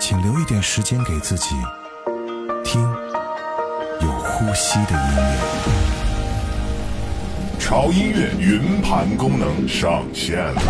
请留一点时间给自己，听有呼吸的音乐。潮音乐云盘功能上线了。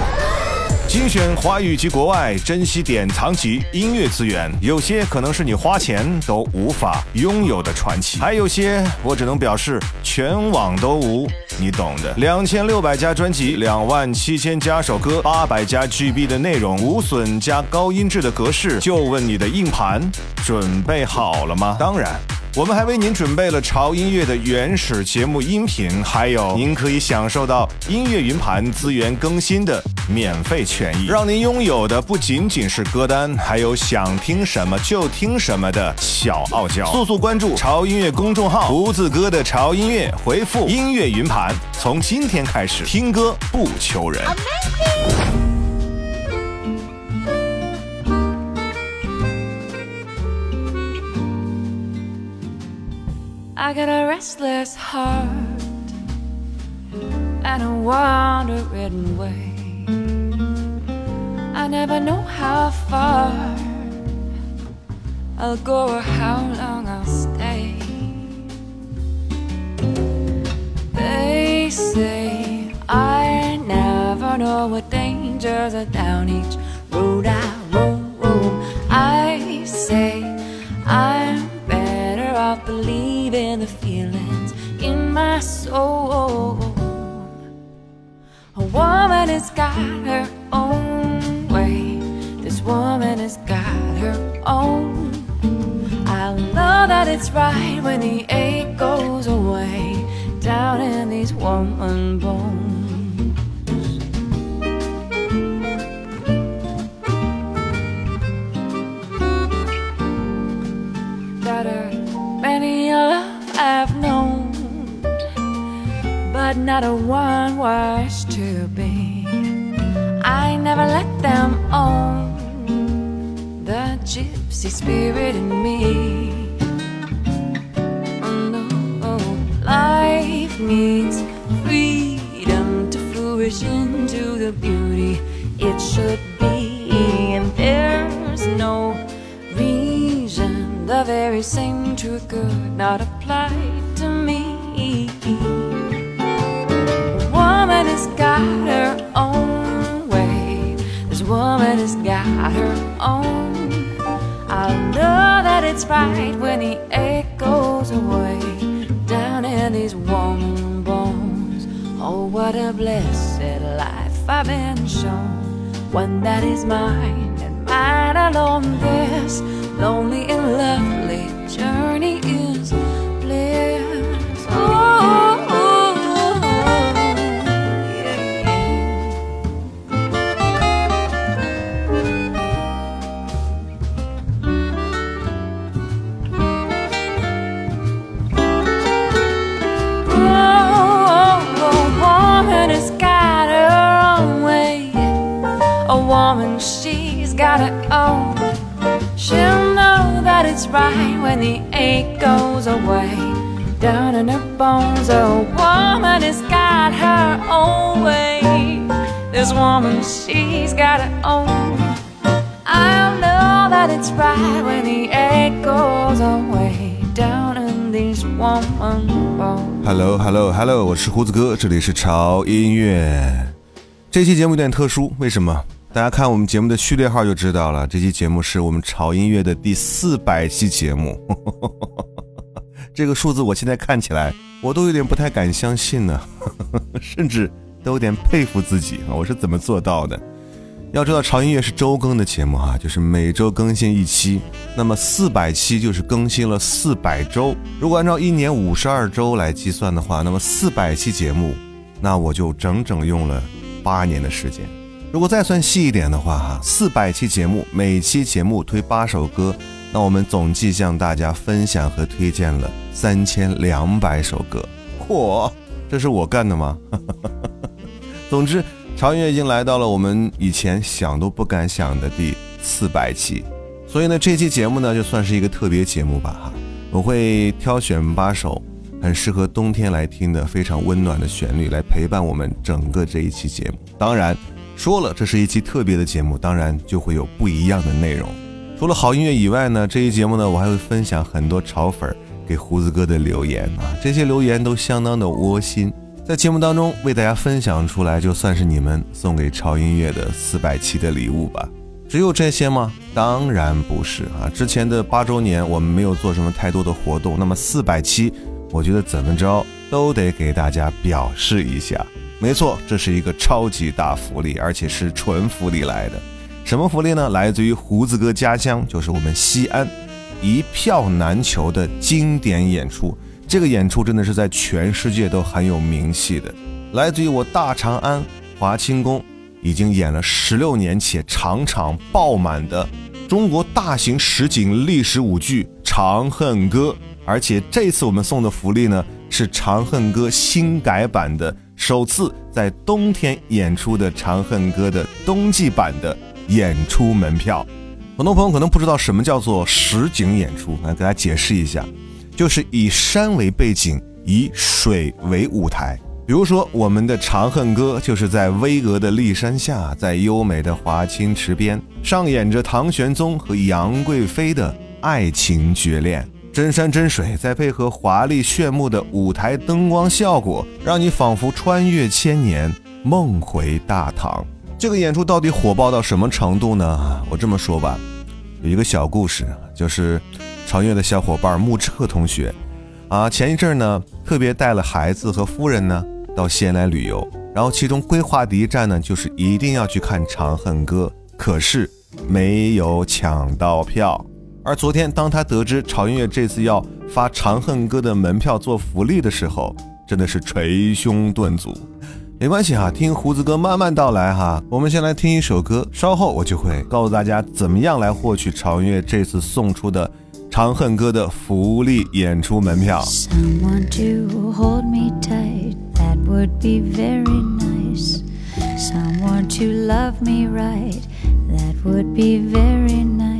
精选华语及国外珍稀典藏级音乐资源，有些可能是你花钱都无法拥有的传奇，还有些我只能表示全网都无，你懂的。两千六百家专辑，两万七千加首歌，八百加 GB 的内容，无损加高音质的格式，就问你的硬盘准备好了吗？当然。我们还为您准备了潮音乐的原始节目音频，还有您可以享受到音乐云盘资源更新的免费权益，让您拥有的不仅仅是歌单，还有想听什么就听什么的小傲娇。速速关注潮音乐公众号，胡子哥的潮音乐，回复音乐云盘，从今天开始听歌不求人。I got a restless heart and a wandering way. I never know how far I'll go or how long I'll stay. They say I never know what dangers are down each road I roam. I say I'm better off believing the feelings in my soul. A woman has got her own woman has got her own. I'll know that it's right when the ache goes away down in these woman bones. Many I've known, but not a one was to be. I never let them own the gypsy spirit in me. Oh no, life needs freedom to flourish into the beauty it should be, and there's no reason the very same truth could not apply to me. A woman has got her own way. This woman has got her own. It's right when the ache goes away down in these woman bones. Oh, what a blessed life I've been shown. One that is mine and mine alone. This lonely and lovely journey it's right when the ache goes away. Down in her bones, a woman has got her own way. This woman, she's got her own. I'll know that it's right when the ache goes away. Down in these woman bones. Hello, hello, hello！我是胡子哥，这里是潮音乐。这期节目有点特殊，为什么？ 大家看我们节目的序列号就知道了，这期节目是我们潮音乐的第四百期节目。这个数字我现在看起来，我都有点不太敢相信呢，甚至都有点佩服自己啊，我是怎么做到的？要知道潮音乐是周更的节目哈，就是每周更新一期，那么四百期就是更新了四百周。如果按照一年五十二周来计算的话，那么四百期节目，那我就整整用了八年的时间。如果再算细一点的话，哈，四百期节目，每期节目推八首歌，那我们总计向大家分享和推荐了三千两百首歌。嚯，这是我干的吗？总之，潮音乐已经来到了我们以前想都不敢想的第四百期，所以呢，这期节目呢就算是一个特别节目吧哈。我会挑选八首很适合冬天来听的非常温暖的旋律来陪伴我们整个这一期节目。当然，说了这是一期特别的节目，当然就会有不一样的内容。除了好音乐以外呢，这一节目呢，我还会分享很多潮粉儿给胡子哥的留言啊，这些留言都相当的窝心，在节目当中为大家分享出来，就算是你们送给潮音乐的四百期的礼物吧。只有这些吗？当然不是啊！之前的八周年我们没有做什么太多的活动，那么四百期，我觉得怎么着都得给大家表示一下。没错，这是一个超级大福利，而且是纯福利来的。什么福利呢？来自于胡子哥家乡，就是我们西安，一票难求的经典演出。这个演出真的是在全世界都很有名气的，来自于我大长安华清宫。已经演了十六年且场场爆满的中国大型实景历史舞剧《长恨歌》，而且这次我们送的福利呢是《长恨歌》新改版的首次在冬天演出的《长恨歌》的冬季版的演出门票。很多朋友可能不知道什么叫做实景演出，来给大家解释一下，就是以山为背景，以水为舞台。比如说，我们的《长恨歌》就是在巍峨的骊山下，在优美的华清池边，上演着唐玄宗和杨贵妃的爱情绝恋。真山真水，再配合华丽炫目的舞台灯光效果，让你仿佛穿越千年，梦回大唐。这个演出到底火爆到什么程度呢？我这么说吧，有一个小故事，就是长乐的小伙伴穆彻同学，啊，前一阵呢，特别带了孩子和夫人呢。到西安来旅游，然后其中规划第一站呢，就是一定要去看《长恨歌》，可是没有抢到票。而昨天，当他得知潮音乐这次要发《长恨歌》的门票做福利的时候，真的是捶胸顿足。没关系哈，听胡子哥慢慢道来哈。我们先来听一首歌，稍后我就会告诉大家怎么样来获取潮音乐这次送出的《长恨歌》的福利演出门票。Someone to love me right, that would be very nice.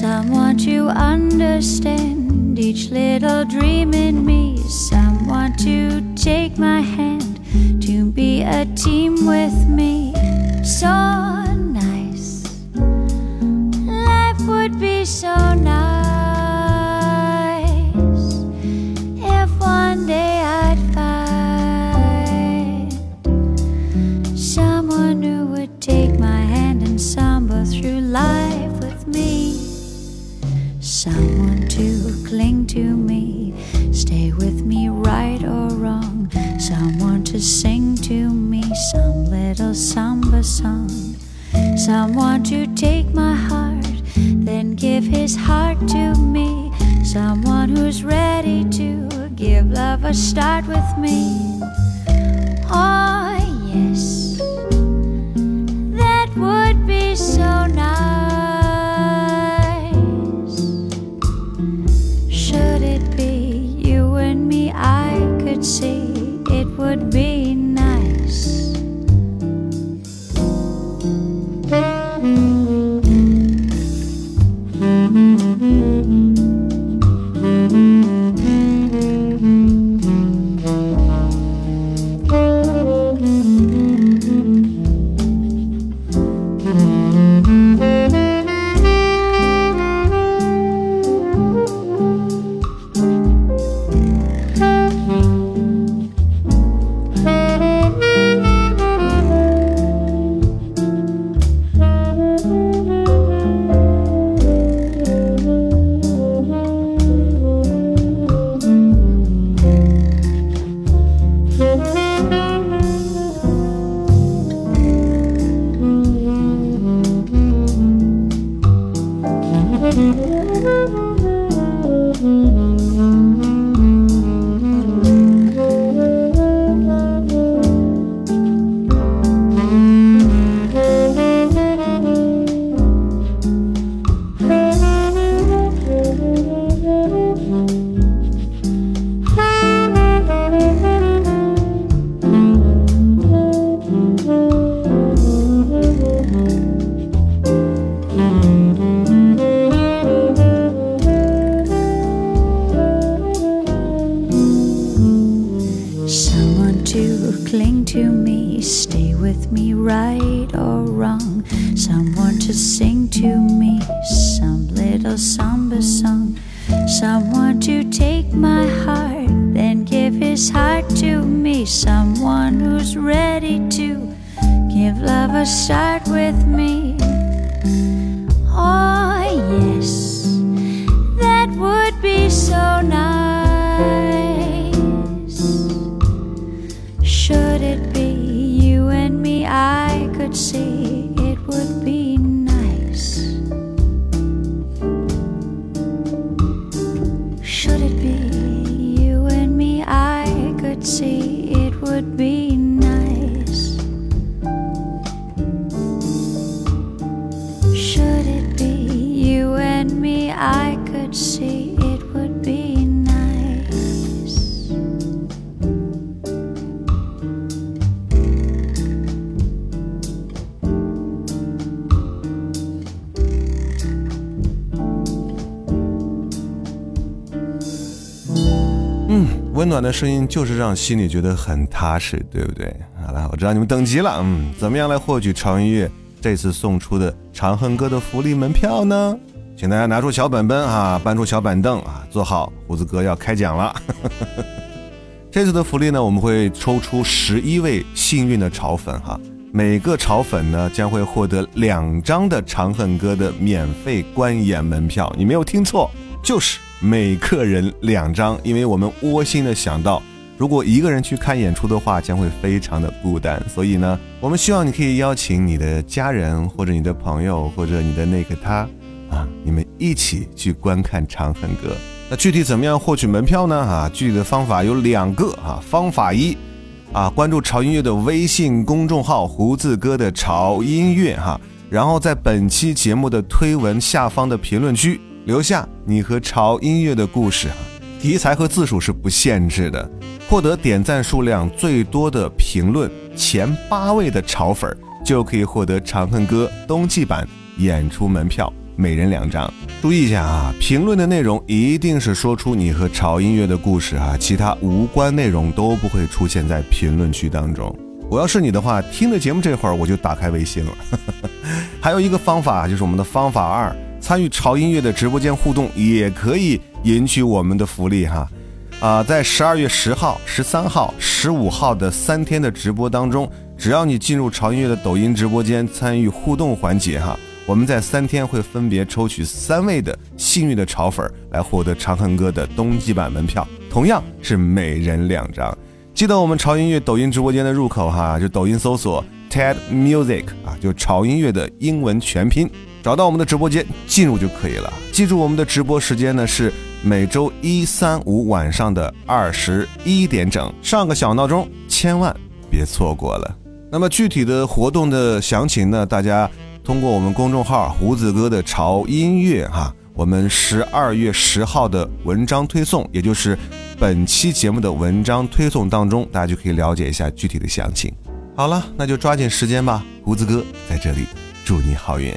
Someone to understand each little dream in me. Someone to take my hand, to be a team with me. So nice. Life would be so nice. Cling to me, stay with me right or wrong. Someone to sing to me some little samba song. Someone to take my heart, then give his heart to me. Someone who's ready to give love a start with me. Oh, 温暖的声音就是让心里觉得很踏实，对不对？好了，我知道你们等急了，嗯，怎么样来获取潮音乐这次送出的《长恨歌》的福利门票呢？请大家拿出小本本啊，搬出小板凳啊，坐好，胡子哥要开讲了。这次的福利呢，我们会抽出十一位幸运的潮粉哈，每个潮粉呢将会获得两张的《长恨歌》的免费观演门票，你没有听错，就是每个人两张，因为我们窝心的想到，如果一个人去看演出的话，将会非常的孤单，所以呢，我们希望你可以邀请你的家人或者你的朋友或者你的那个他啊，你们一起去观看《长恨歌》。那具体怎么样获取门票呢？啊，具体的方法有两个啊。方法一，啊，关注潮音乐的微信公众号“胡子哥的潮音乐”哈，然后在本期节目的推文下方的评论区留下你和潮音乐的故事啊，题材和字数是不限制的。获得点赞数量最多的评论前八位的潮粉儿就可以获得《长恨歌》冬季版演出门票，每人两张。注意一下啊，评论的内容一定是说出你和潮音乐的故事啊，其他无关内容都不会出现在评论区当中。我要是你的话，听着节目这会儿我就打开微信了。还有一个方法就是我们的方法二，参与潮音乐的直播间互动也可以赢取我们的福利哈。啊、在十二月十号、十三号、十五号的三天的直播当中，只要你进入潮音乐的抖音直播间参与互动环节哈，我们在三天会分别抽取三位的幸运的潮粉来获得长恨歌的冬季版门票，同样是每人两张。记得我们潮音乐抖音直播间的入口哈，就抖音搜索 TED Music 啊，就潮音乐的英文全拼，找到我们的直播间进入就可以了。记住我们的直播时间呢是每周一、三、五晚上的二十一点整，上个小闹钟，千万别错过了。那么具体的活动的详情呢，大家通过我们公众号“胡子哥的潮音乐”哈，我们十二月十号的文章推送，也就是本期节目的文章推送当中，大家就可以了解一下具体的详情。好了，那就抓紧时间吧，胡子哥在这里祝你好运。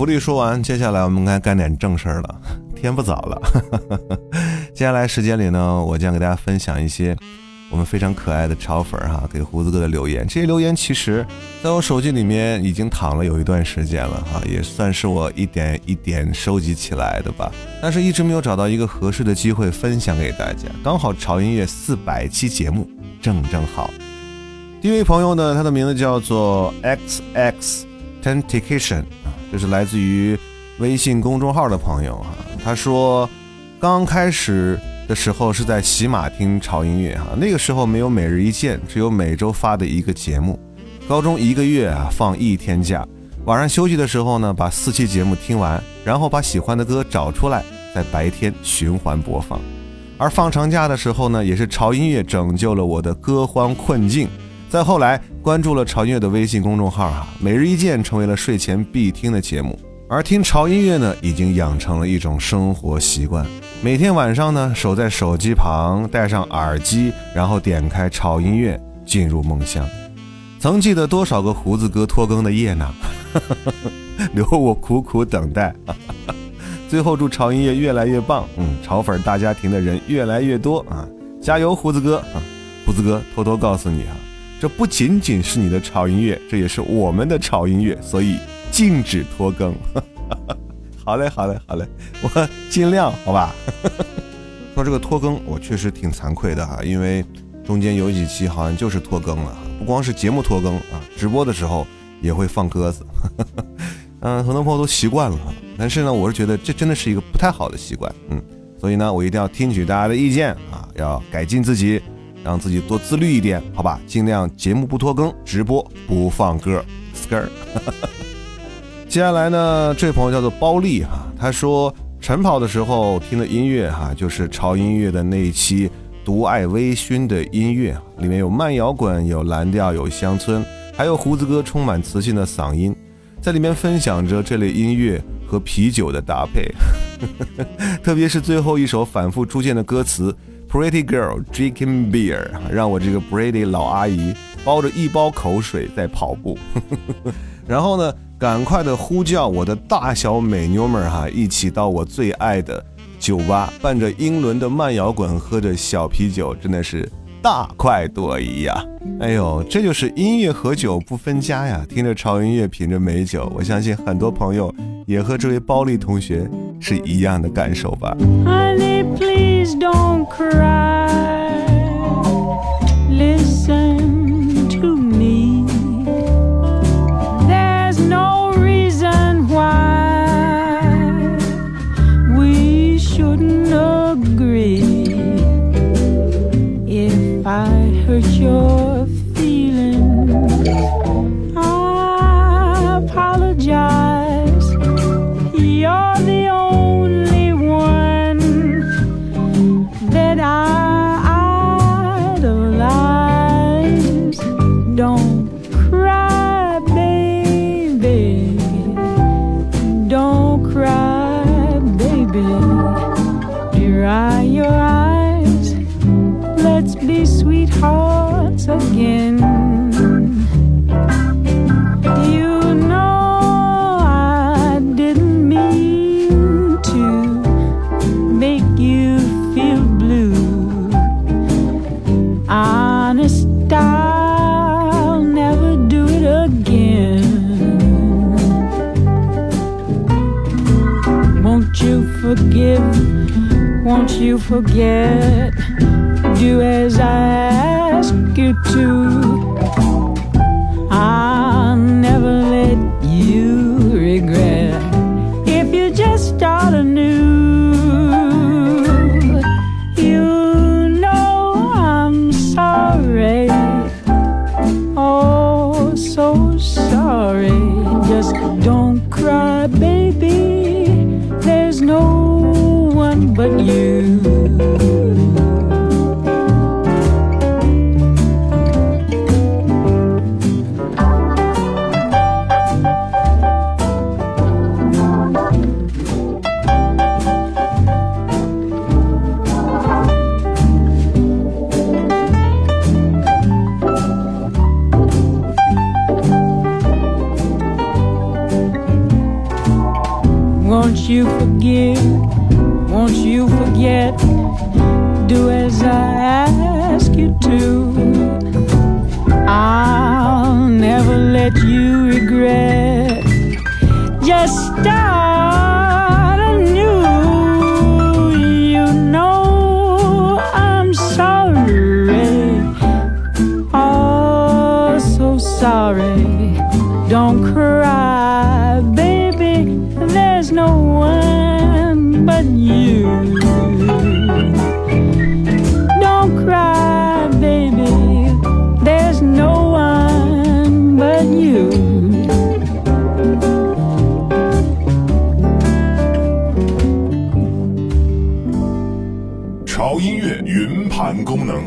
福利说完，接下来我们该干点正事儿了。天不早了，接下来时间里呢，我将给大家分享一些我们非常可爱的潮粉儿哈给胡子哥的留言。这些留言其实在我手机里面已经躺了有一段时间了哈，也算是我一点一点收集起来的吧。但是一直没有找到一个合适的机会分享给大家。刚好潮音乐四百期节目正正好。第一位朋友呢，他的名字叫做 X X Tentication，这是来自于微信公众号的朋友哈。他说，刚开始的时候是在喜马听潮音乐哈，那个时候没有每日一见，只有每周发的一个节目。高中一个月啊放一天假，晚上休息的时候呢，把四期节目听完，然后把喜欢的歌找出来，在白天循环播放。而放长假的时候呢，也是潮音乐拯救了我的歌荒困境。再后来关注了潮音乐的微信公众号哈，每日一见成为了睡前必听的节目，而听潮音乐呢，已经养成了一种生活习惯。每天晚上呢，守在手机旁，戴上耳机，然后点开潮音乐，进入梦乡。曾记得多少个胡子哥拖更的夜呢？留我苦苦等待。最后祝潮音乐越来越棒，嗯，潮粉大家庭的人越来越多啊！加油，胡子哥啊！胡子哥偷偷告诉你啊，这不仅仅是你的潮音乐，这也是我们的潮音乐，所以禁止拖更。好嘞，好嘞，好嘞，我尽量，好吧。说这个拖更，我确实挺惭愧的哈，因为中间有几期好像就是拖更了，不光是节目拖更啊，直播的时候也会放鸽子。嗯，很多朋友都习惯了，但是呢，我是觉得这真的是一个不太好的习惯，嗯，所以呢，我一定要听取大家的意见啊，要改进自己，让自己多自律一点，好吧？尽量节目不拖更，直播不放歌，skr。接下来呢，这位朋友叫做包丽哈，他说晨跑的时候听的音乐哈，就是潮音乐的那一期《独爱微醺》的音乐，里面有慢摇滚，有蓝调，有乡村，还有胡子哥充满磁性的嗓音。在里面分享着这类音乐和啤酒的搭配，特别是最后一首反复出现的歌词 “Pretty girl drinking beer”，让我这个 Brady 老阿姨包着一包口水在跑步。然后呢，赶快的呼叫我的大小美妞们哈，一起到我最爱的酒吧，伴着英伦的慢摇滚，喝着小啤酒，真的是。大快朵颐呀！哎呦，这就是音乐和酒不分家呀！听着潮音乐，品着美酒，我相信很多朋友也和这位包丽同学是一样的感受吧。Please don't cry. Forget?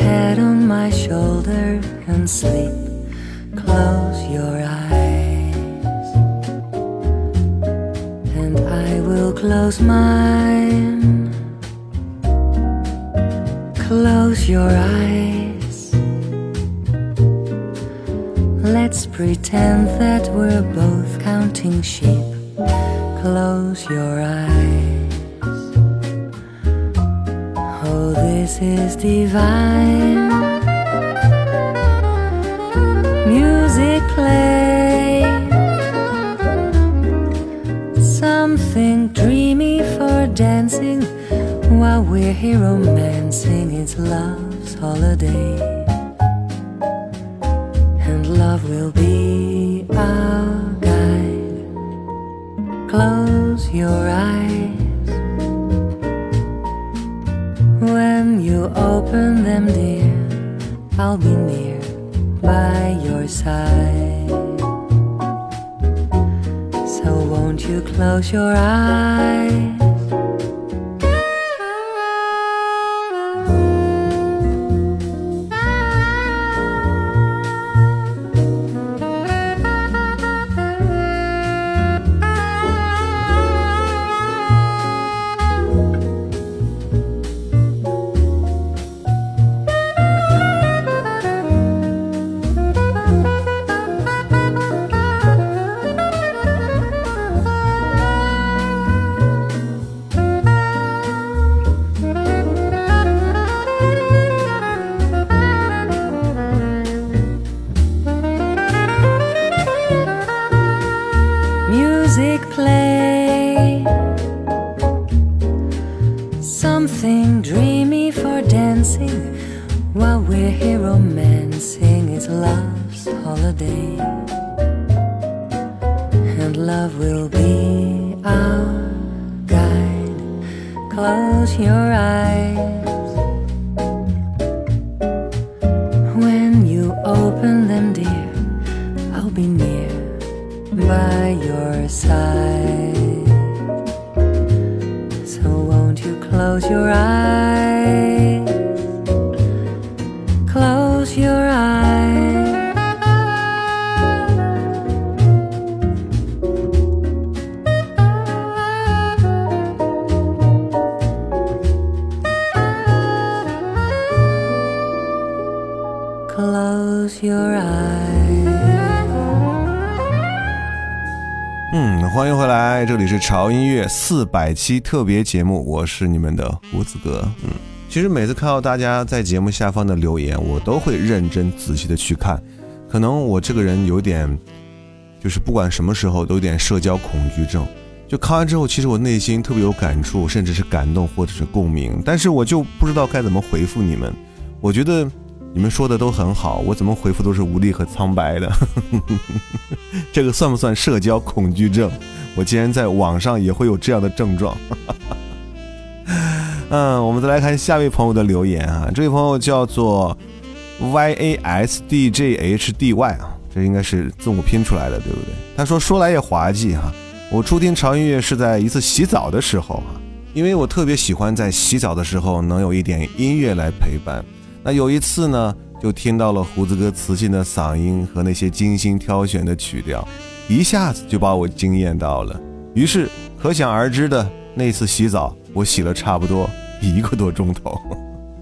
head on my shoulder and sleep. Close your eyes. And I will close mine. Close your eyes. Let's pretend that we're both counting sheep close your eyes. Is divine. Music play. Something dreamy for dancing while we're here romancing. It's love's holiday. 音乐四百期特别节目，我是你们的胡子哥。嗯，其实每次看到大家在节目下方的留言，我都会认真仔细的去看。可能我这个人有点，就是不管什么时候都有点社交恐惧症。就看完之后，其实我内心特别有感触，甚至是感动或者是共鸣，但是我就不知道该怎么回复你们。我觉得你们说的都很好，我怎么回复都是无力和苍白的。这个算不算社交恐惧症？我竟然在网上也会有这样的症状。嗯，我们再来看下位朋友的留言啊，这位朋友叫做 y a s d j h d y 啊，这应该是字母拼出来的，对不对？他说说来也滑稽哈。我初听潮音乐是在一次洗澡的时候啊，因为我特别喜欢在洗澡的时候能有一点音乐来陪伴。那有一次呢，就听到了胡子哥磁性的嗓音和那些精心挑选的曲调，一下子就把我惊艳到了。于是可想而知的那次洗澡，我洗了差不多一个多钟头。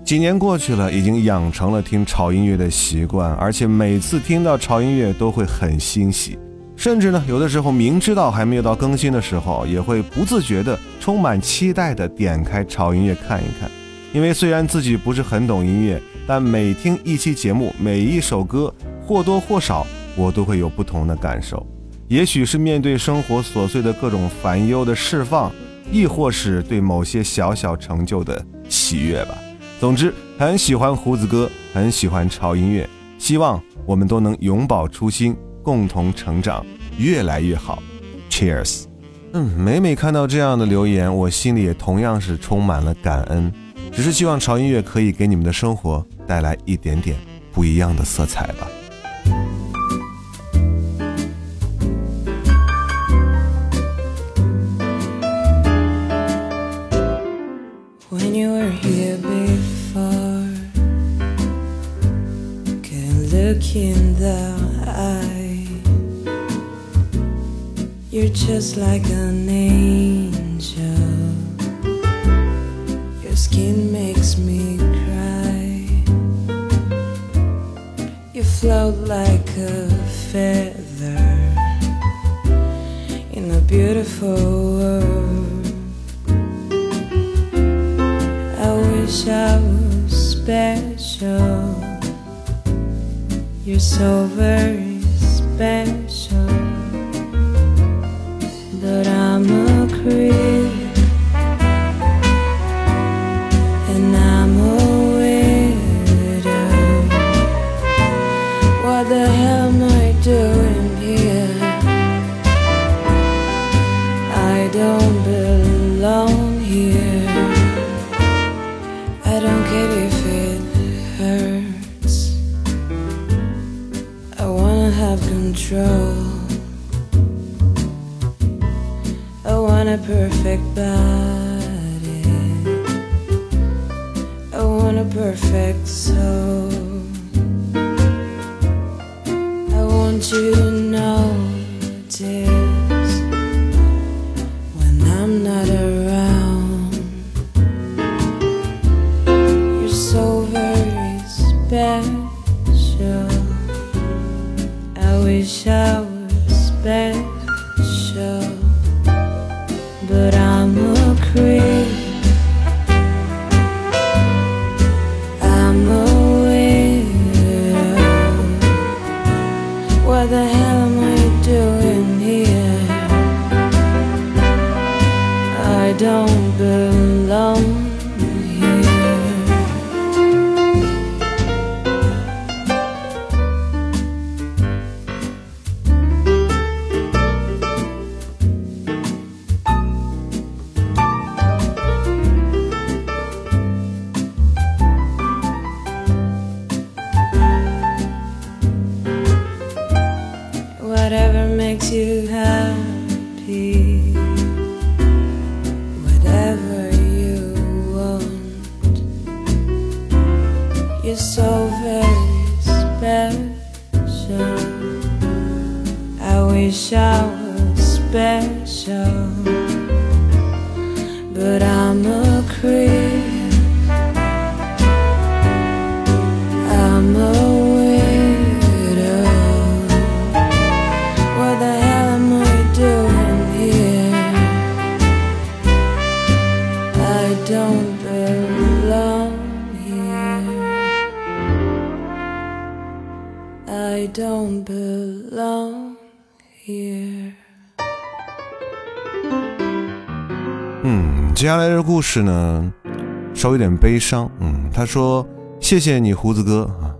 几年过去了，已经养成了听潮音乐的习惯，而且每次听到潮音乐都会很欣喜。甚至呢，有的时候明知道还没有到更新的时候，也会不自觉的、充满期待的点开潮音乐看一看。因为虽然自己不是很懂音乐，但每听一期节目，每一首歌或多或少我都会有不同的感受。也许是面对生活琐碎的各种烦忧的释放，亦或是对某些小小成就的喜悦吧。总之，很喜欢胡子哥，很喜欢潮音乐，希望我们都能永葆初心。共同成长，越来越好。Cheers。嗯，每每看到这样的留言，我心里也同样是充满了感恩。只是希望潮音乐可以给你们的生活带来一点点不一样的色彩吧。Whatever makes you happy, whatever you want. You're so very special. I wish I don't belong here. 嗯，接下来的故事呢，稍微有点悲伤。嗯，他说：“谢谢你，胡子哥啊，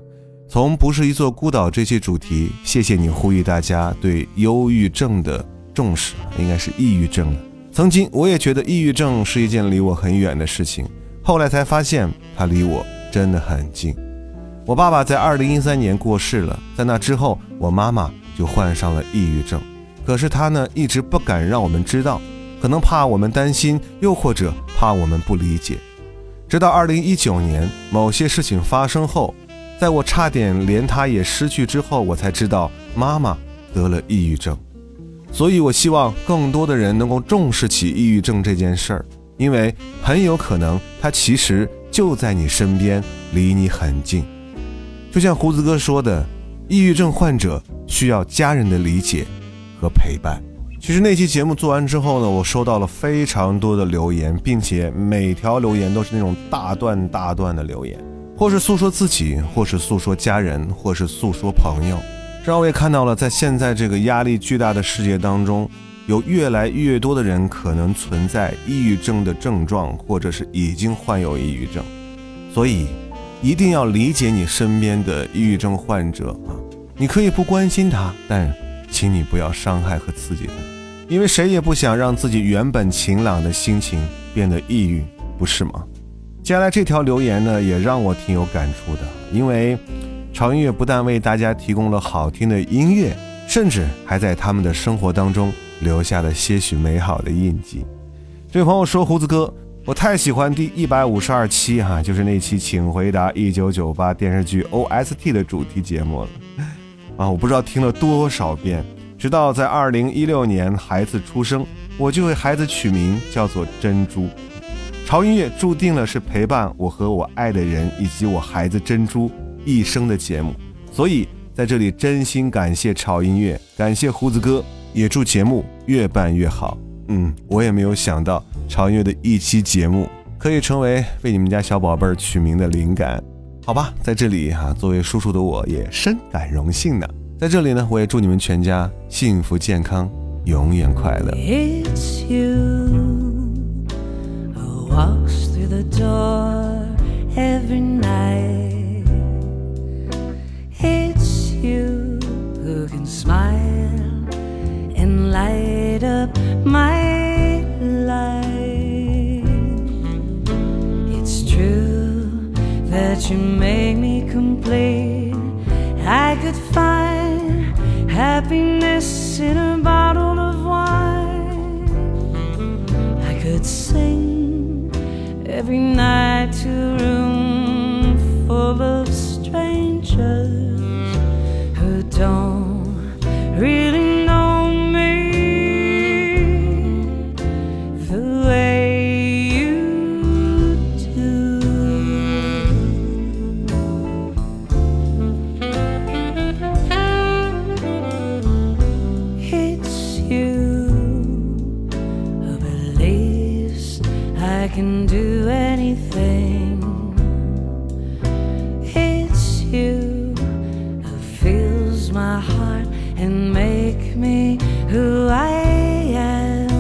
从不是一座孤岛这期主题，谢谢你呼吁大家对忧郁症的重视，应该是抑郁症了。曾经我也觉得抑郁症是一件离我很远的事情，后来才发现它离我真的很近。我爸爸在二零一三年过世了，在那之后，我妈妈就患上了抑郁症，可是她呢，一直不敢让我们知道。”可能怕我们担心，又或者怕我们不理解。直到二零一九年某些事情发生后，在我差点连他也失去之后，我才知道妈妈得了抑郁症。所以，我希望更多的人能够重视起抑郁症这件事儿，因为很有可能它其实就在你身边，离你很近。就像胡子哥说的，抑郁症患者需要家人的理解和陪伴。其实那期节目做完之后呢，我收到了非常多的留言，并且每条留言都是那种大段大段的留言，或是诉说自己，或是诉说家人，或是诉说朋友，让我也看到了，在现在这个压力巨大的世界当中，有越来越多的人可能存在抑郁症的症状，或者是已经患有抑郁症，所以一定要理解你身边的抑郁症患者啊，你可以不关心他，但。请你不要伤害和刺激他，因为谁也不想让自己原本晴朗的心情变得抑郁，不是吗？接下来这条留言呢，也让我挺有感触的，因为潮音乐不但为大家提供了好听的音乐，甚至还在他们的生活当中留下了些许美好的印记。这位朋友说：“胡子哥，我太喜欢第一百五十二期哈，就是那期请回答一九九八电视剧 OST 的主题节目了。”啊，我不知道听了多少遍，直到在二零一六年孩子出生，我就为孩子取名叫做珍珠。潮音乐注定了是陪伴我和我爱的人以及我孩子珍珠一生的节目，所以在这里真心感谢潮音乐，感谢胡子哥，也祝节目越办越好。嗯，我也没有想到潮音乐的一期节目可以成为为你们家小宝贝儿取名的灵感。好吧，在这里哈，作为叔叔的我也深感荣幸呢。在这里呢，我也祝你们全家幸福健康，永远快乐。It's you who walks through the door every night. It's you who can smile and light up my life. True that you make me complete. I could find happiness in a bottle of wine. I could sing every night to a room full of strangers who don't really can do anything. It's you who fills my heart and make me who I am.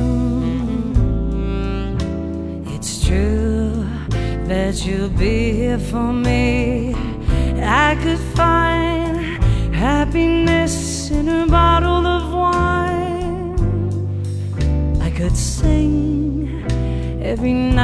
It's true that you'll be here for me. I could find happiness in a bottle of wine. I could sing every night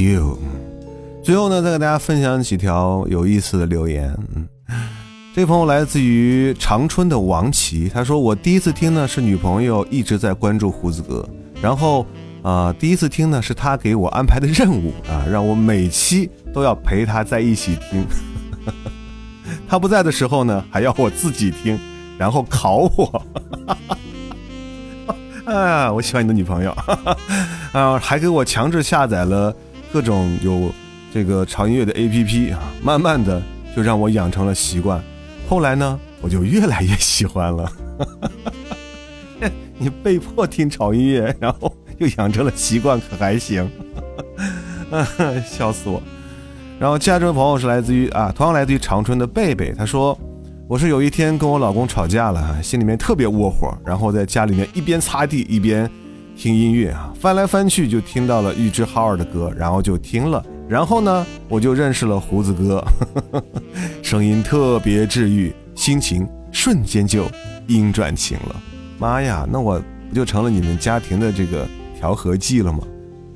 You。最后呢，再给大家分享几条有意思的留言。嗯，这位朋友来自于长春的王琦，他说：“我第一次听呢是女朋友一直在关注胡子哥，然后啊、第一次听呢是他给我安排的任务啊，让我每期都要陪他在一起听。他不在的时候呢，还要我自己听，然后考我。啊，我喜欢你的女朋友，啊，还给我强制下载了各种有这个潮音乐的 APP 啊，慢慢的就让我养成了习惯。后来呢，我就越来越喜欢了。你被迫听潮音乐，然后又养成了习惯，可还行？笑死我！然后接下来这位朋友是来自于啊，同样来自于长春的贝贝，他说：“我是有一天跟我老公吵架了，心里面特别窝火，然后在家里面一边擦地一边听音乐啊，翻来翻去就听到了玉置浩二的歌，然后就听了，然后呢，我就认识了胡子哥，声音特别治愈，心情瞬间就阴转晴了。妈呀，那我不就成了你们家庭的这个调和剂了吗？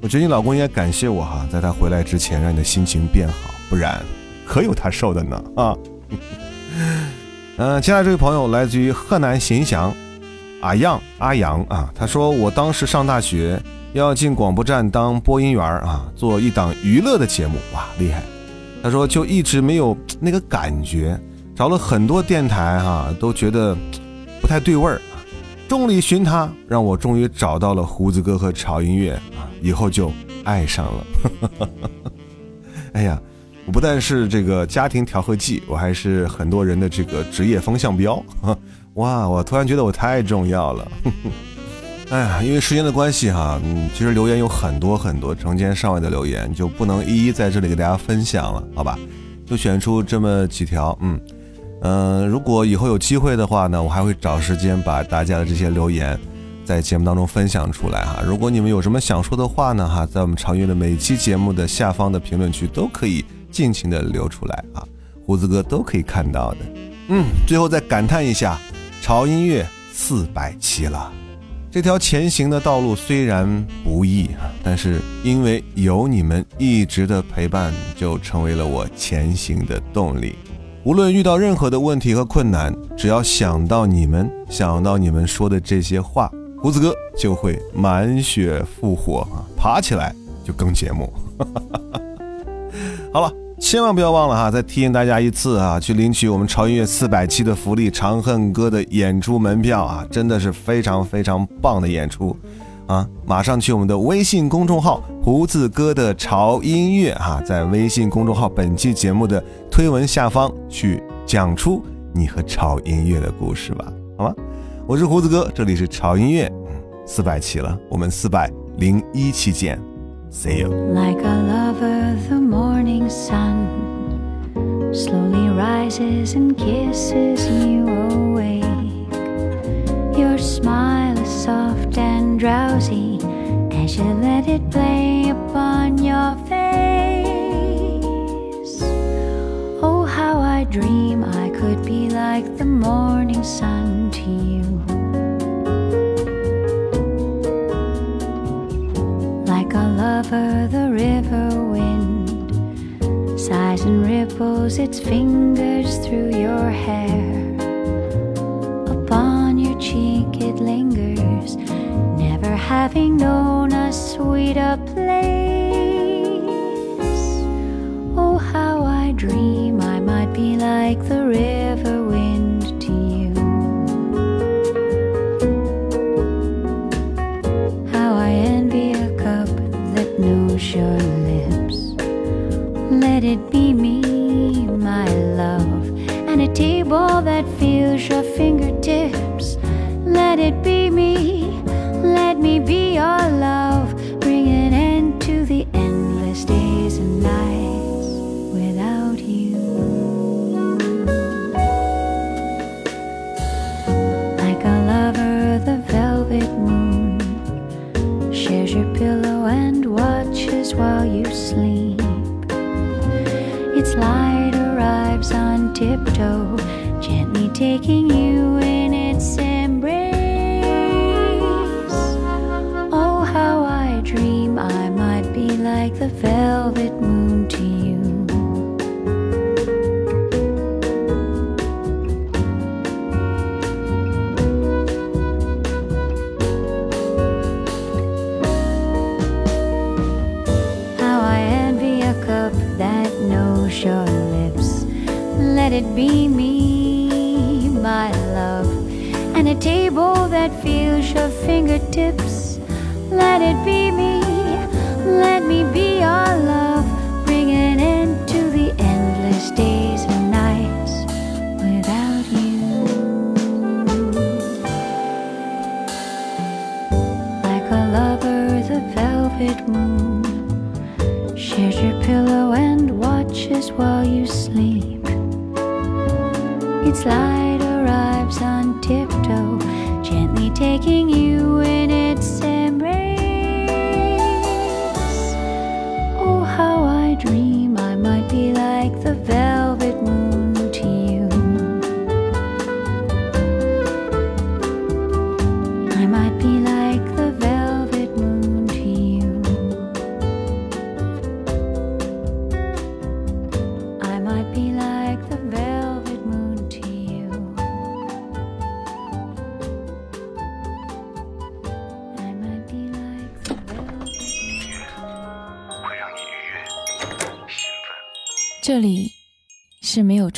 我觉得你老公应该感谢我哈，在他回来之前让你的心情变好，不然可有他受的呢啊。嗯、接下来这位朋友来自于河南新乡，阿样阿阳啊，他说我当时上大学要进广播站当播音员啊，做一档娱乐的节目，哇，厉害！他说就一直没有那个感觉，找了很多电台哈、都觉得不太对味儿。众里寻他，让我终于找到了胡子哥和潮音乐啊，以后就爱上了。哎呀，我不但是这个家庭调和剂，我还是很多人的这个职业风向标。哇，我突然觉得我太重要了。哎呀，因为时间的关系哈，嗯，其实留言有很多很多，成千上万的留言，就不能一一在这里给大家分享了，好吧？就选出这么几条，嗯。嗯，如果以后有机会的话呢，我还会找时间把大家的这些留言在节目当中分享出来哈。如果你们有什么想说的话呢，哈，在我们长乐的每期节目的下方的评论区都可以尽情的留出来啊，胡子哥都可以看到的。嗯，最后再感叹一下，潮音乐四百期了，这条前行的道路虽然不易啊，但是因为有你们一直的陪伴，就成为了我前行的动力。无论遇到任何的问题和困难，只要想到你们，想到你们说的这些话，胡子哥就会满血复活啊，爬起来就更节目。好了，千万不要忘了哈，再提醒大家一次啊，去领取我们潮音乐四百期的福利——《长恨歌》的演出门票啊，真的是非常非常棒的演出。啊，马上去我们的微信公众号“胡子哥的潮音乐”哈、在微信公众号本期节目的推文下方去讲出你和潮音乐的故事吧，好吗？我是胡子哥，这里是潮音乐，四百期了，我们四百零一期见，See you。Like a lover, the morning sun slowly rises and kisses you awake. Your smile is soft and drowsy as you let it play upon your face. Oh, how I dream I could be like the morning sun to you. Lover, the river wind sighs and ripples its fingers through your hair. Upon your cheek it lingers, never having known a sweeter place. Oh, how I dream I might be like the be your love. Bring an end to the endless days and nights without you. Like a lover, the velvet moon shares your pillow and watches while you sleep. Its light arrives on tiptoe, gently taking you your fingertips. Let it be me, let me be your love. Bring an end to the endless days and nights without you. Like a lover, the velvet moon shares your pillow and watches while you sleep. Its light arrives on tiptoe, gently taking you in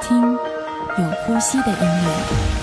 听有呼吸的音乐。